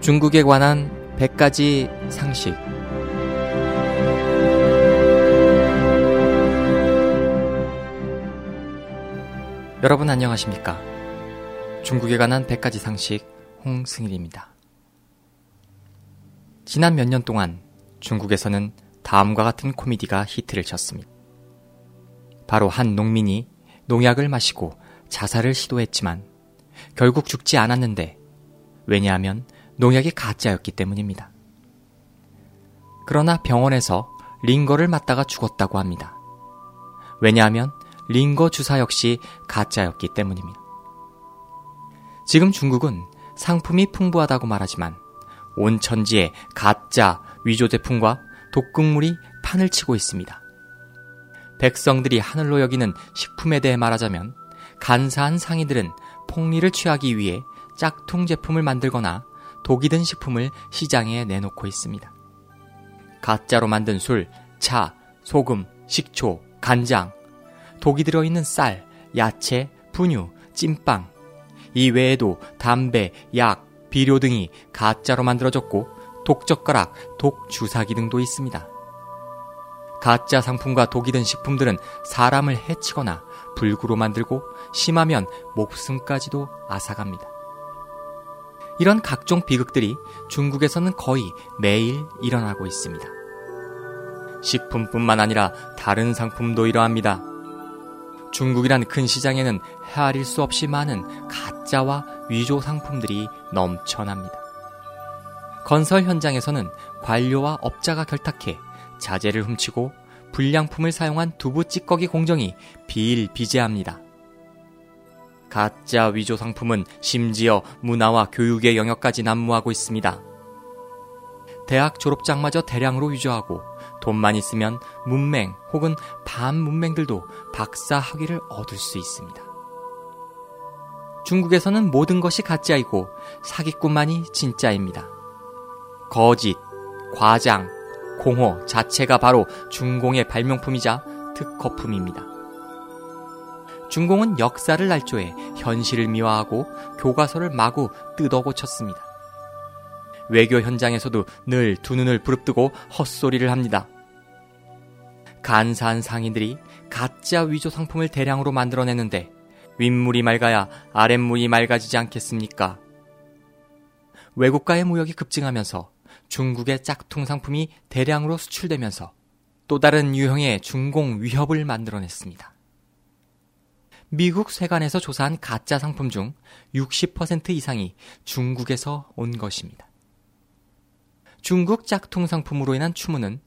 중국에 관한 100가지 상식. 여러분 안녕하십니까? 중국에 관한 100가지 상식 홍승일입니다. 지난 몇 년 동안 중국에서는 다음과 같은 코미디가 히트를 쳤습니다. 바로 한 농민이 농약을 마시고 자살을 시도했지만 결국 죽지 않았는데 왜냐하면 농약이 가짜였기 때문입니다. 그러나 병원에서 링거를 맞다가 죽었다고 합니다. 왜냐하면 링거 주사 역시 가짜였기 때문입니다. 지금 중국은 상품이 풍부하다고 말하지만 온 천지에 가짜 위조 제품과 독극물이 판을 치고 있습니다. 백성들이 하늘로 여기는 식품에 대해 말하자면 간사한 상인들은 폭리를 취하기 위해 짝퉁 제품을 만들거나 독이 든 식품을 시장에 내놓고 있습니다. 가짜로 만든 술, 차, 소금, 식초, 간장, 독이 들어있는 쌀, 야채, 분유, 찐빵, 이 외에도 담배, 약, 비료 등이 가짜로 만들어졌고 독젓가락, 독주사기 등도 있습니다. 가짜 상품과 독이 든 식품들은 사람을 해치거나 불구로 만들고 심하면 목숨까지도 앗아갑니다. 이런 각종 비극들이 중국에서는 거의 매일 일어나고 있습니다. 식품뿐만 아니라 다른 상품도 이러합니다. 중국이란 큰 시장에는 헤아릴 수 없이 많은 가짜와 위조 상품들이 넘쳐납니다. 건설 현장에서는 관료와 업자가 결탁해 자재를 훔치고 불량품을 사용한 두부 찌꺼기 공정이 비일비재합니다. 가짜 위조 상품은 심지어 문화와 교육의 영역까지 난무하고 있습니다. 대학 졸업장마저 대량으로 위조하고 돈만 있으면 문맹 혹은 반문맹들도 박사 학위를 얻을 수 있습니다. 중국에서는 모든 것이 가짜이고 사기꾼만이 진짜입니다. 거짓, 과장, 공허 자체가 바로 중공의 발명품이자 특허품입니다. 중공은 역사를 날조해 현실을 미화하고 교과서를 마구 뜯어 고쳤습니다. 외교 현장에서도 늘 두 눈을 부릅뜨고 헛소리를 합니다. 간사한 상인들이 가짜 위조 상품을 대량으로 만들어내는데 윗물이 맑아야 아랫물이 맑아지지 않겠습니까? 외국과의 무역이 급증하면서 중국의 짝퉁 상품이 대량으로 수출되면서 또 다른 유형의 중공 위협을 만들어냈습니다. 미국 세관에서 조사한 가짜 상품 중 60% 이상이 중국에서 온 것입니다. 중국 짝퉁 상품으로 인한 추문은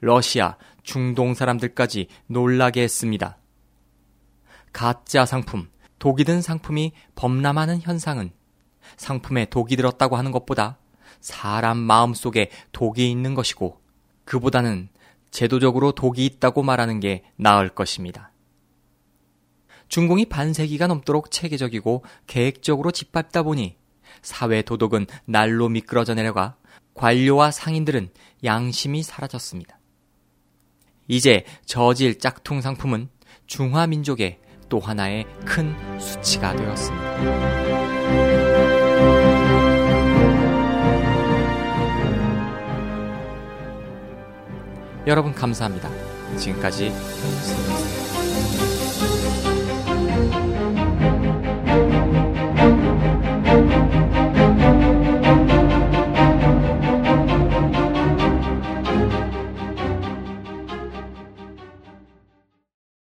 러시아, 중동 사람들까지 놀라게 했습니다. 가짜 상품, 독이 든 상품이 범람하는 현상은 상품에 독이 들었다고 하는 것보다 사람 마음 속에 독이 있는 것이고 그보다는 제도적으로 독이 있다고 말하는 게 나을 것입니다. 중공이 반세기가 넘도록 체계적이고 계획적으로 짓밟다 보니 사회 도덕은 날로 미끄러져 내려가 관료와 상인들은 양심이 사라졌습니다. 이제 저질 짝퉁 상품은 중화민족의 또 하나의 큰 수치가 되었습니다. 여러분 감사합니다. 지금까지 홍승이었습니다.